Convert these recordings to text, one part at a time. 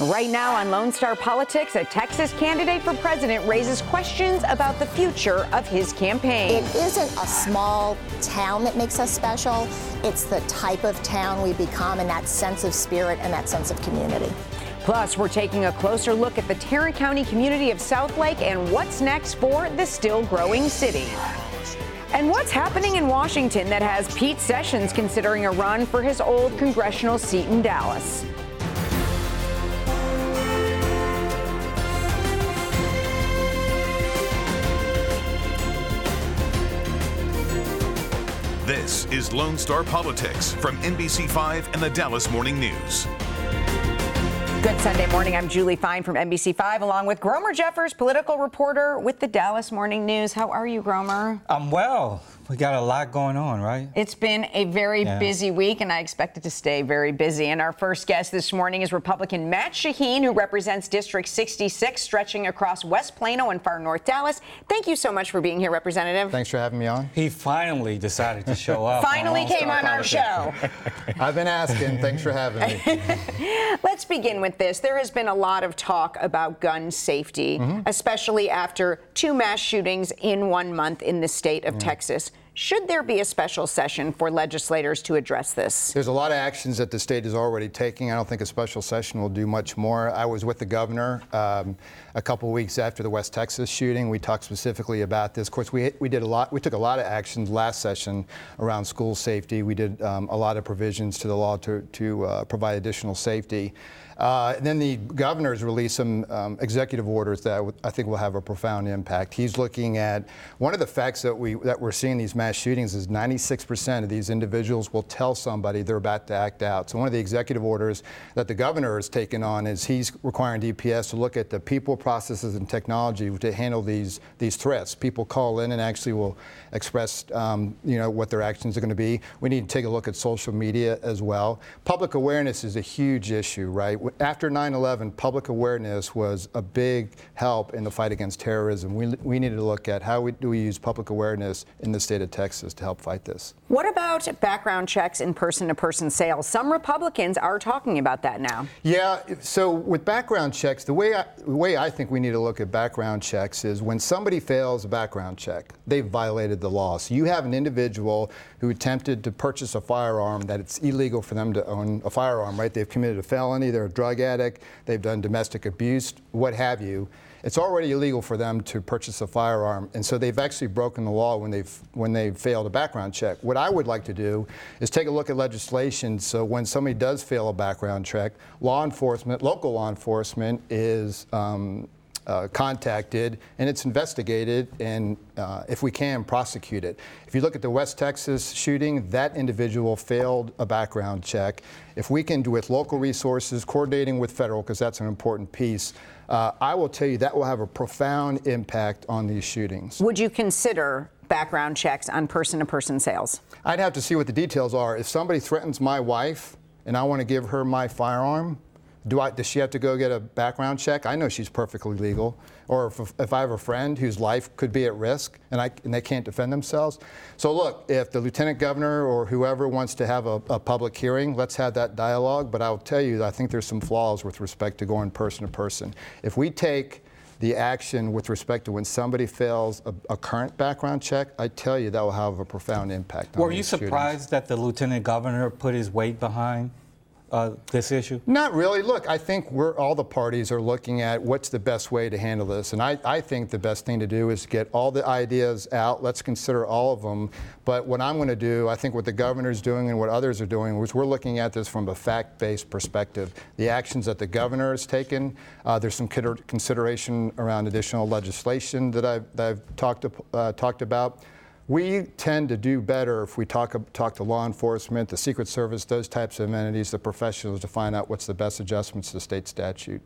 Right now on Lone Star Politics, a Texas candidate for president raises questions about the future of his campaign. It isn't a small town that makes us special, it's the type of town we become and that sense of spirit and that sense of community. Plus, we're taking a closer look at the Tarrant County community of Southlake and what's next for the still growing city. And what's happening in Washington that has Pete Sessions considering a run for his old congressional seat in Dallas? This is Lone Star Politics from NBC5 and the Dallas Morning News. Good Sunday morning. I'm Julie Fine from NBC5, along with Gromer Jeffers, political reporter with the Dallas Morning News. How are you, Gromer? I'm well. We got a lot going on, right? It's been a very yeah. busy week, and I expect it to stay very busy. And our first guest this morning is Republican Matt Shaheen, who represents District 66, stretching across West Plano and far north Dallas. Thank you so much for being here, Representative. Thanks for having me on. He finally decided to show up. finally on came on our show. I've been asking. Thanks for having me. Let's begin with this. There has been a lot of talk about gun safety, mm-hmm. especially after two mass shootings in one month in the state of mm. Texas. Should there be a special session for legislators to address this? There's a lot of actions that the state is already taking. I don't think a special session will do much more. I was with the governor um, a couple weeks after the West Texas shooting. We talked specifically about this. Of course, we, we did a lot. We took a lot of actions last session around school safety. We did um, a lot of provisions to the law to, to uh, provide additional safety. Uh, and then the governor's released some um, executive orders that I think will have a profound impact. He's looking at one of the facts that we that we're seeing these mass shootings is 96% of these individuals will tell somebody they're about to act out. So one of the executive orders that the governor has taken on is he's requiring DPS to look at the people, processes, and technology to handle these these threats. People call in and actually will express um, you know what their actions are going to be. We need to take a look at social media as well. Public awareness is a huge issue, right? After 9/11, public awareness was a big help in the fight against terrorism. We, we needed to look at how we, do we use public awareness in the state of Texas to help fight this. What about background checks in person-to-person sales? Some Republicans are talking about that now. Yeah. So with background checks, the way I, the way I think we need to look at background checks is when somebody fails a background check, they've violated the law. So you have an individual who attempted to purchase a firearm that it's illegal for them to own a firearm, right? They've committed a felony. They're drug addict, they've done domestic abuse, what have you, it's already illegal for them to purchase a firearm, and so they've actually broken the law when they've when they've failed a background check. What I would like to do is take a look at legislation so when somebody does fail a background check, law enforcement, local law enforcement, is um, uh, contacted and it's investigated and uh, if we can prosecute it if you look at the west texas shooting that individual failed a background check. If we can do with local resources coordinating with federal because that's an important piece uh, i will tell you that will have a profound impact on these shootings. Would you consider background checks on person-to-person sales? I'd have to see what the details are. If somebody threatens my wife and i want to give her my firearm do I, does she have to go get a background check? I know she's perfectly legal. Or if, if I have a friend whose life could be at risk and, I, and they can't defend themselves. So, look, if the lieutenant governor or whoever wants to have a, a public hearing, let's have that dialogue. But I'll tell you, I think there's some flaws with respect to going person to person. If we take the action with respect to when somebody fails a, a, current background check, I tell you that will have a profound impact. Were you shootings. surprised that the lieutenant governor put his weight behind uh, this issue? Not really. Look, I think we're all the parties are looking at what's the best way to handle this, and I, I think the best thing to do is get all the ideas out. Let's consider all of them. But what I'm going to do, I think what the governor's doing and what others are doing, is we're looking at this from a fact-based perspective. The actions that the governor has taken, uh, there's some consideration around additional legislation that I've, that I've talked uh, talked about. We tend to do better if we talk, talk to law enforcement, the Secret Service, those types of entities, the professionals to find out what's the best adjustments to state statute.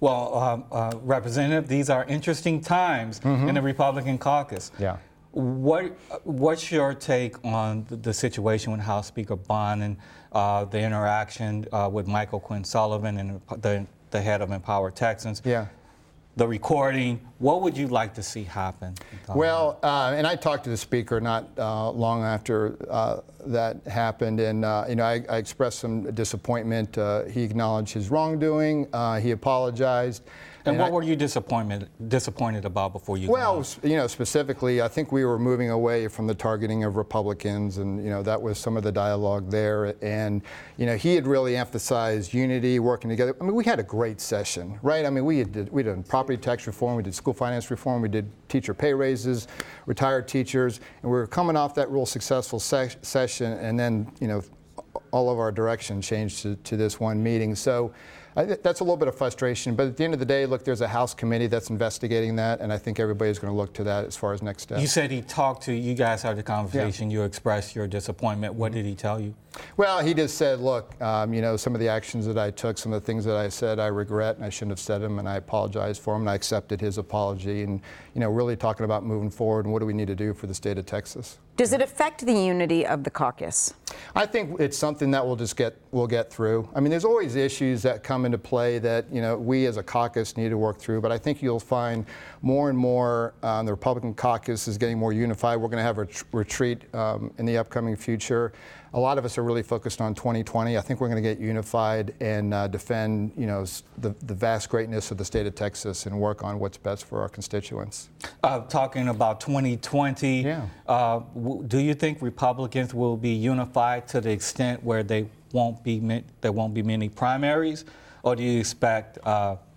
Well, um, uh, Representative, these are interesting times mm-hmm. in the Republican caucus. Yeah. What What's your take on the, the situation with House Speaker Bonnen and uh, the interaction uh, with Michael Quinn Sullivan and the, the head of Empower Texans? Yeah the recording. What would you like to see happen? Well, uh, and I talked to the speaker not uh, long after uh, that happened, and uh, you know, I, I, expressed some disappointment. Uh, he acknowledged his wrongdoing. Uh, he apologized. And, and what I, were you disappointed disappointed about before you? Well, you know, specifically, I think we were moving away from the targeting of Republicans, and you know that was some of the dialogue there. And you know, he had really emphasized unity, working together. I mean, we had a great session, right? I mean, we did we did property tax reform, we did school finance reform, we did teacher pay raises, retired teachers, and we were coming off that real successful se- session, and then you know, all of our direction changed to, to this one meeting. So. I, that's a little bit of frustration, but at the end of the day, look, there's a House committee that's investigating that, and I think everybody's going to look to that as far as next steps. You said he talked to you guys had a conversation. Yeah. You expressed your disappointment. What mm-hmm. did he tell you? Well, he just said, look, um, you know, some of the actions that I took, some of the things that I said, I regret, and I shouldn't have said them, and I apologize for them, and I accepted his apology, and you know, really talking about moving forward and what do we need to do for the state of Texas. Does it affect the unity of the caucus? I think it's something that we'll just get we'll get through. I mean, there's always issues that come into play that you know we as a caucus need to work through. But I think you'll find more and more um, the Republican caucus is getting more unified. We're going to have a retreat um, in the upcoming future a lot of us are really focused on 2020. I think we're going to get unified and uh, defend, you know, the, the vast greatness of the state of Texas and work on what's best for our constituents. Uh, talking about 2020, yeah. Uh, w- do you think Republicans will be unified to the extent where they won't be there won't be many primaries, or do you expect?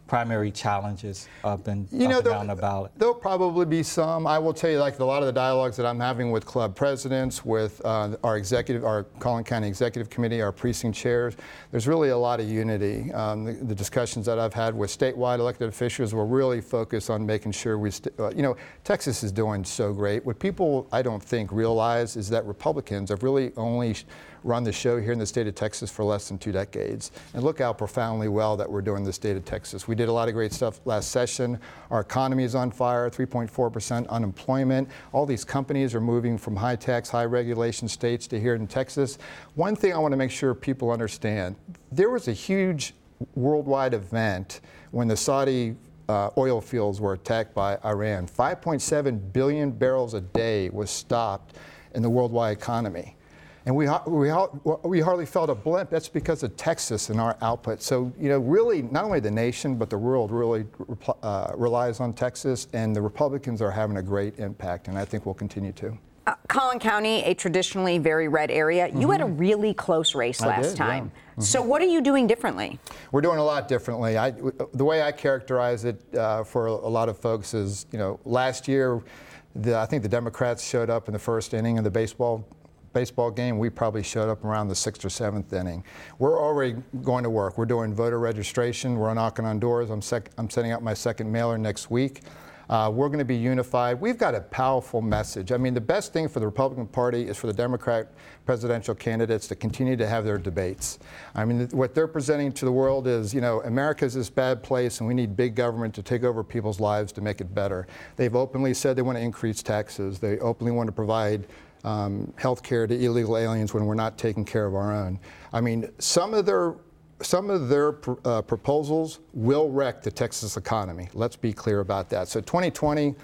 Primary challenges up and, you know, up and down the ballot? There'll probably be some. I will tell you, like a lot of the dialogues that I'm having with club presidents, with uh, our executive, our Collin County Executive Committee, our precinct chairs, there's really a lot of unity. Um, the, the, discussions that I've had with statewide elected officials were really focused on making sure we, st- uh, you know, Texas is doing so great. What people, I don't think, realize is that Republicans have really only sh- run the show here in the state of Texas for less than two decades. And look how profoundly well that we're doing in the state of Texas. We did a lot of great stuff last session. Our economy is on fire, 3.4% unemployment. All these companies are moving from high tax, high regulation states to here in Texas. One thing I want to make sure people understand there was a huge worldwide event when the Saudi uh, oil fields were attacked by Iran. 5.7 billion barrels a day was stopped in the worldwide economy. And we, we, we hardly felt a blimp. That's because of Texas and our output. So, you know, really, not only the nation, but the world really uh, relies on Texas, and the Republicans are having a great impact, and I think we'll continue to. Uh, Collin County, a traditionally very red area, mm-hmm. you had a mm-hmm. really close race I last did, time. Yeah. Mm-hmm. So, what are you doing differently? We're doing a lot differently. I, the way I characterize it uh, for a lot of folks is, you know, last year, the, I think the Democrats showed up in the first inning of the baseball baseball game, we probably showed up around the sixth or seventh inning. We're already going to work. We're doing voter registration. We're knocking on doors. I'm, sec- I'm sending out my second mailer next week. Uh, we're going to be unified. We've got a powerful message. I mean, the best thing for the Republican Party is for the Democrat presidential candidates to continue to have their debates. I mean, what they're presenting to the world is, you know, America's this bad place and we need big government to take over people's lives to make it better. They've openly said they want to increase taxes. They openly want to provide um, health care to illegal aliens when we're not taking care of our own. I mean, some of their some of their pr- uh, proposals will wreck the Texas economy. Let's be clear about that. So 2020,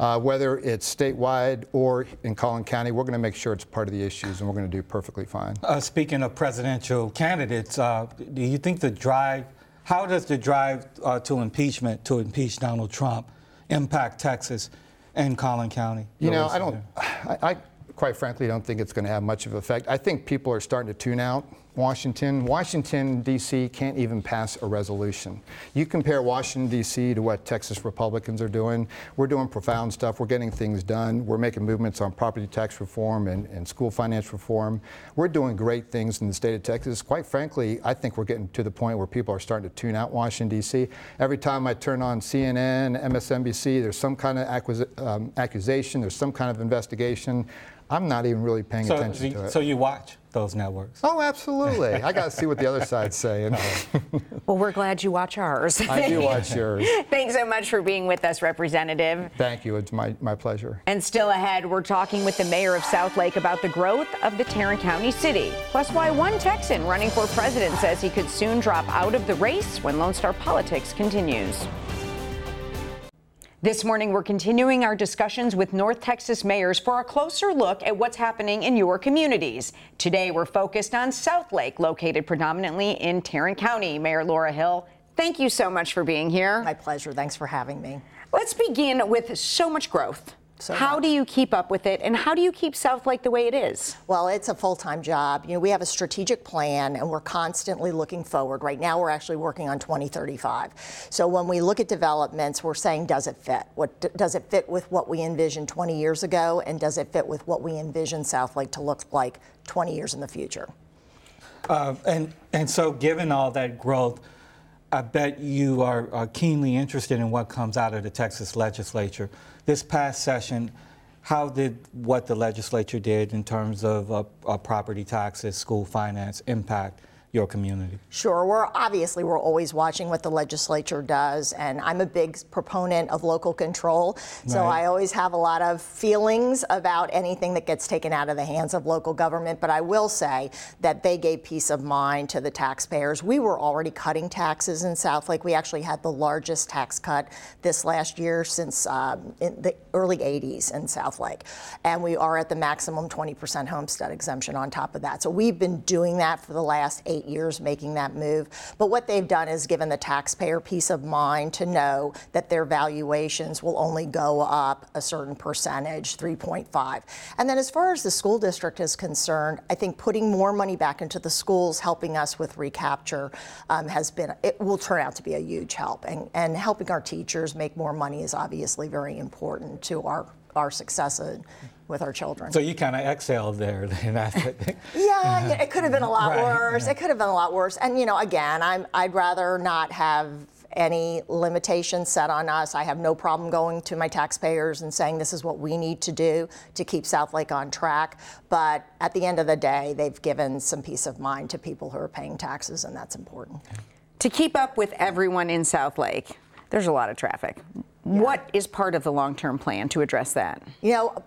uh, whether it's statewide or in Collin County, we're going to make sure it's part of the issues, and we're going to do perfectly fine. Uh, speaking of presidential candidates, uh, do you think the drive, how does the drive uh, to impeachment, to impeach Donald Trump, impact Texas and Collin County? You know, I don't. I, I quite frankly, don't think it's going to have much of an effect. I think people are starting to tune out Washington. Washington, D.C. can't even pass a resolution. You compare Washington, D.C. to what Texas Republicans are doing. We're doing profound stuff. We're getting things done. We're making movements on property tax reform and, and school finance reform. We're doing great things in the state of Texas. Quite frankly, I think we're getting to the point where people are starting to tune out Washington, D.C. Every time I turn on CNN, MSNBC, there's some kind of um, accusation, there's some kind of investigation. I'm not even really paying so, attention to it. So you watch those networks? Oh, absolutely. I got to see what the other side's saying. well, we're glad you watch ours. I do watch yours. Thanks so much for being with us, Representative. Thank you. It's my, my pleasure. And still ahead, we're talking with the mayor of Southlake about the growth of the Tarrant County city, plus why one Texan running for president says he could soon drop out of the race when Lone Star politics continues. This morning, we're continuing our discussions with North Texas mayors for a closer look at what's happening in your communities. Today, we're focused on Southlake, located predominantly in Tarrant County. Mayor Laura Hill, thank you so much for being here. My pleasure. Thanks for having me. Let's begin with so much growth. So how much. do you keep up with it, and how do you keep Southlake the way it is? Well, it's a full-time job. You know, we have a strategic plan, and we're constantly looking forward. Right now, we're actually working on 2035. So when we look at developments, we're saying, does it fit? What does it fit with what we envisioned 20 years ago, and does it fit with what we envision Southlake to look like 20 years in the future? Uh, and and so, given all that growth, I bet you are, are keenly interested in what comes out of the Texas legislature. This past session, how did what the legislature did in terms of uh, uh, property taxes, school finance impact your community? Sure. We're obviously we're always watching what the legislature does, and I'm a big proponent of local control. So Right. I always have a lot of feelings about anything that gets taken out of the hands of local government. But I will say that they gave peace of mind to the taxpayers. We were already cutting taxes in Southlake. We actually had the largest tax cut this last year since um, in the early 80s in Southlake, and we are at the maximum 20% homestead exemption on top of that. So we've been doing that for the last eight years, making that move. But what they've done is given the taxpayer peace of mind to know that their valuations will only go up a certain percentage, 3.5. And then as far as the school district is concerned, I think putting more money back into the schools, helping us with recapture, um, has been, it will turn out to be a huge help. And, and helping our teachers make more money is obviously very important to our, our success in- with our children. So you kind of exhaled there. then, that's. Yeah, yeah, it could have been a lot Right, worse. yeah. It could have been a lot worse. And you know, again, I'm I'd rather not have any limitations set on us. I have no problem going to my taxpayers and saying this is what we need to do to keep Southlake on track. But at the end of the day, they've given some peace of mind to people who are paying taxes, and that's important. To keep up with everyone in Southlake, there's a lot of traffic. What is part of the long term plan to address that? You know,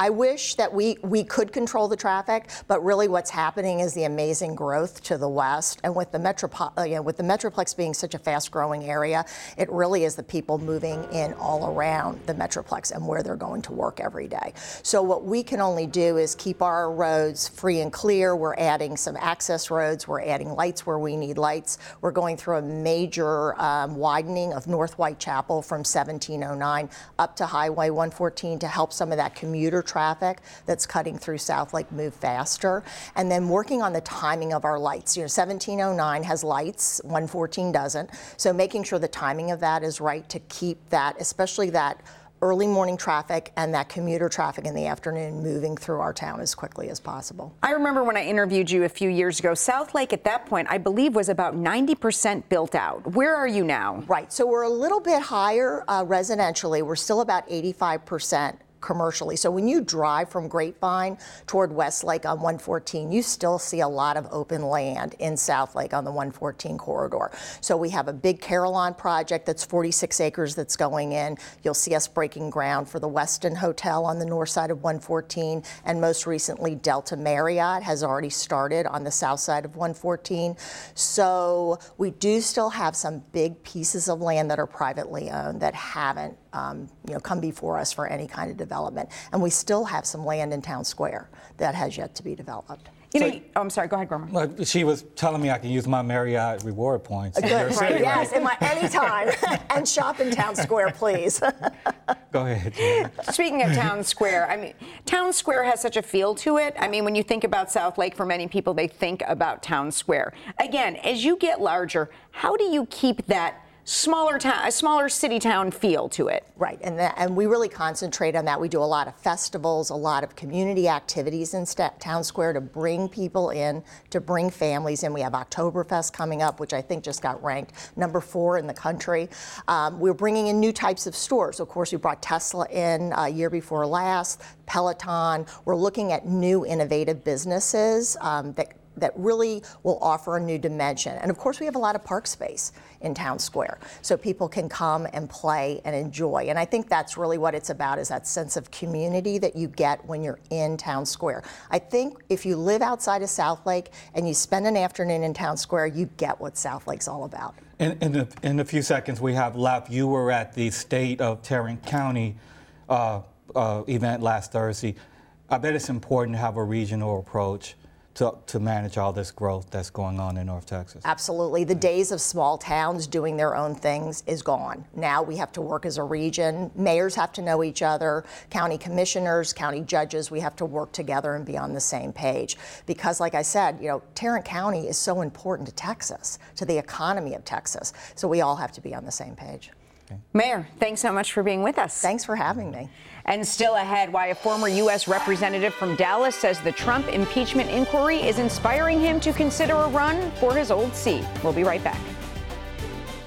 I wish that we, we could control the traffic, but really what's happening is the amazing growth to the west. And with the, metropo- uh, you know, with the Metroplex being such a fast growing area, it really is the people moving in all around the Metroplex and where they're going to work every day. So what we can only do is keep our roads free and clear. We're adding some access roads. We're adding lights where we need lights. We're going through a major um, widening of North Whitechapel from 1709 up to Highway 114 to help some of that commuter traffic that's cutting through Southlake move faster. And then working on the timing of our lights. You know, 1709 has lights, 114 doesn't. So making sure the timing of that is right to keep that, especially that early morning traffic and that commuter traffic in the afternoon moving through our town as quickly as possible. I remember when I interviewed you a few years ago, Southlake at that point, I believe, was about 90% built out. Where are you now? Right. So we're a little bit higher uh, residentially. We're still about 85% commercially. So when you drive from Grapevine toward Westlake on 114, you still see a lot of open land in Southlake on the 114 corridor. So we have a big Carillon project that's 46 acres that's going in. You'll see us breaking ground for the Westin Hotel on the north side of 114, and most recently Delta Marriott has already started on the south side of 114. So we do still have some big pieces of land that are privately owned that haven't um, you know, come before us for any kind of development. And we still have some land in Town Square that has yet to be developed. You know, oh, I'm sorry. Go ahead, Gromer. Look, she was telling me I can use my Marriott reward points. in your Good, city, right? yes, in my anytime. and shop in Town Square, please. Go ahead. Jen. Speaking of Town Square, I mean, Town Square has such a feel to it. I mean, when you think about Southlake, for many people, they think about Town Square. Again, as you get larger, how do you keep that smaller town, a smaller city town feel to it? Right, and that, and we really concentrate on that. We do a lot of festivals, a lot of community activities in Sta- Town Square to bring people in, to bring families in. We have Oktoberfest coming up, which I think just got ranked number four in the country. Um, we're bringing in new types of stores. Of course, we brought Tesla in a year before last, Peloton. We're looking at new innovative businesses um, that that really will offer a new dimension. And of course, we have a lot of park space in town square, so people can come and play and enjoy. And I think that's really what it's about: is that sense of community that you get when you're in town square. I think if you live outside of Southlake and you spend an afternoon in town square, you get what Southlake's all about. In, in, the, in the few seconds we have left, you were at the State of Tarrant County uh, uh, event last Thursday. I bet it's important to have a regional approach to, to manage all this growth that's going on in North Texas. Absolutely. The days of small towns doing their own things is gone. Now we have to work as a region. Mayors have to know each other, county commissioners, county judges, we have to work together and be on the same page. Because like I said, you know, Tarrant County is so important to Texas, to the economy of Texas. So we all have to be on the same page. Mayor, thanks so much for being with us. Thanks for having me. And still ahead, why a former U.S. representative from Dallas says the Trump impeachment inquiry is inspiring him to consider a run for his old seat. We'll be right back.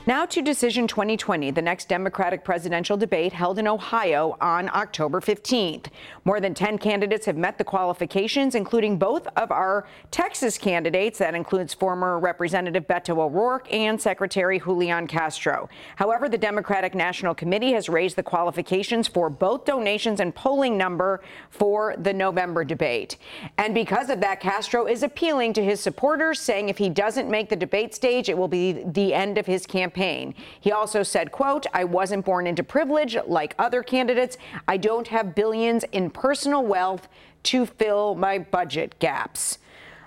Now to Decision 2020, the next Democratic presidential debate held in Ohio on October 15th. More than 10 candidates have met the qualifications, including both of our Texas candidates. That includes former Representative Beto O'Rourke and Secretary Julian Castro. However, the Democratic National Committee has raised the qualifications for both donations and polling number for the November debate. And because of that, Castro is appealing to his supporters, saying if he doesn't make the debate stage, it will be the end of his campaign campaign. He also said, quote, I wasn't born into privilege like other candidates. I don't have billions in personal wealth to fill my budget gaps.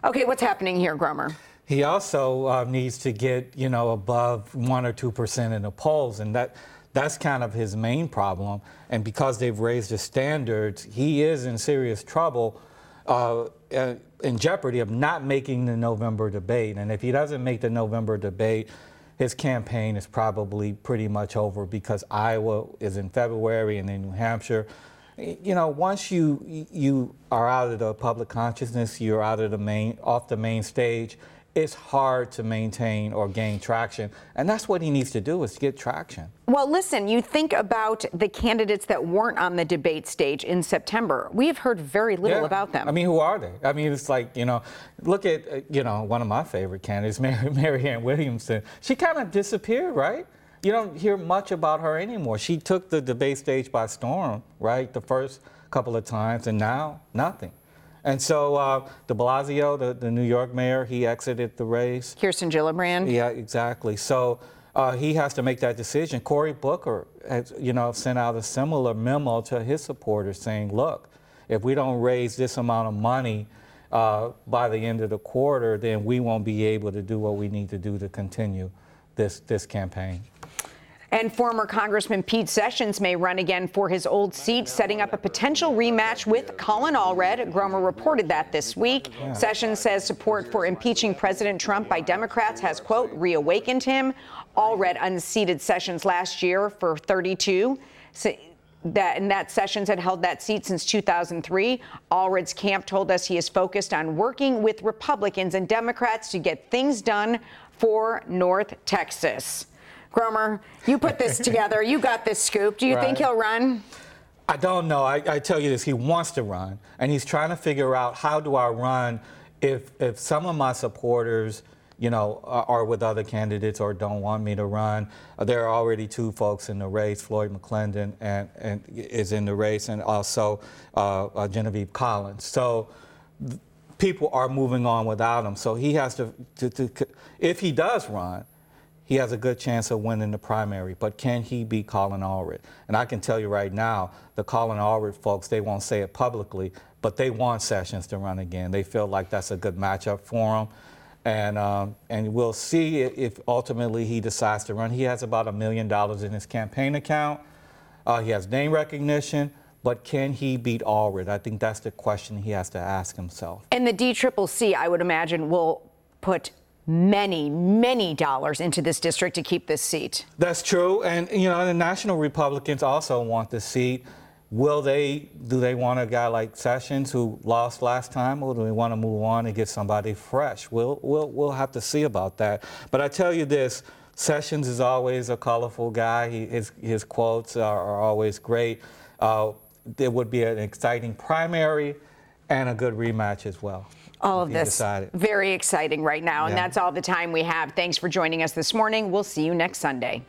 Okay, what's happening here, Gromer? He also uh, needs to get, you know, above one or two percent in the polls, and that that's kind of his main problem. And because they've raised the standards, he is in serious trouble, uh, uh in jeopardy of not making the November debate. And if he doesn't make the November debate, his campaign is probably pretty much over because Iowa is in February and then New Hampshire. You know, once you you are out of the public consciousness, you're out of the main off the main stage it's hard to maintain or gain traction. And that's what he needs to do is get traction. Well, listen, you think about the candidates that weren't on the debate stage in September. We have heard very little yeah. about them. I mean, who are they? I mean, it's like, you know, look at, uh, you know, one of my favorite candidates, Mary, Marianne Williamson. She kind of disappeared, right? You don't hear much about her anymore. She took the debate stage by storm, right? The first couple of times, and now nothing. And so uh, de Blasio, the, the New York mayor, he exited the race. Kirsten Gillibrand. Yeah, exactly. So uh, he has to make that decision. Cory Booker has, you know, sent out a similar memo to his supporters saying, look, if we don't raise this amount of money uh, by the end of the quarter, then we won't be able to do what we need to do to continue this, this campaign. And former Congressman Pete Sessions may run again for his old seat, setting up a potential rematch with Colin Allred. Gromer reported that this week. Yeah. Sessions says support for impeaching President Trump by Democrats has, quote, reawakened him. Allred unseated Sessions last year for 32. So that and that Sessions had held that seat since 2003. Allred's camp told us he is focused on working with Republicans and Democrats to get things done for North Texas. Gromer, you put this together. You got this scoop. Do you right. think he'll run? I don't know. I, I, tell you this, he wants to run, and he's trying to figure out how do I run if if some of my supporters, you know, are, are with other candidates or don't want me to run. Uh, there are already two folks in the race. Floyd McLendon and, and is in the race, and also uh, uh, Genevieve Collins. So. Th- people are moving on without him, so he has to, to, to if he does run, he has a good chance of winning the primary. But can he beat Colin Allred? And I can tell you right now, the Colin Allred folks, they won't say it publicly, but they want Sessions to run again. They feel like that's a good matchup for him. And, um, and we'll see if ultimately he decides to run. He has about a million dollars in his campaign account. Uh, he has name recognition, but can he beat Allred? I think that's the question he has to ask himself. And the DCCC, I would imagine, will put many, many dollars into this district to keep this seat. That's true. And, you know, the national Republicans also want the seat. Will they, do they want a guy like Sessions who lost last time, or do they want to move on and get somebody fresh? We'll, we'll, we'll have to see about that. But I tell you this Sessions is always a colorful guy, he, his, his quotes are, are always great. Uh, there would be an exciting primary And a good rematch as well. All of this decided. very exciting right now, and that's all the time we have. Thanks for joining us this morning. We'll see you next Sunday.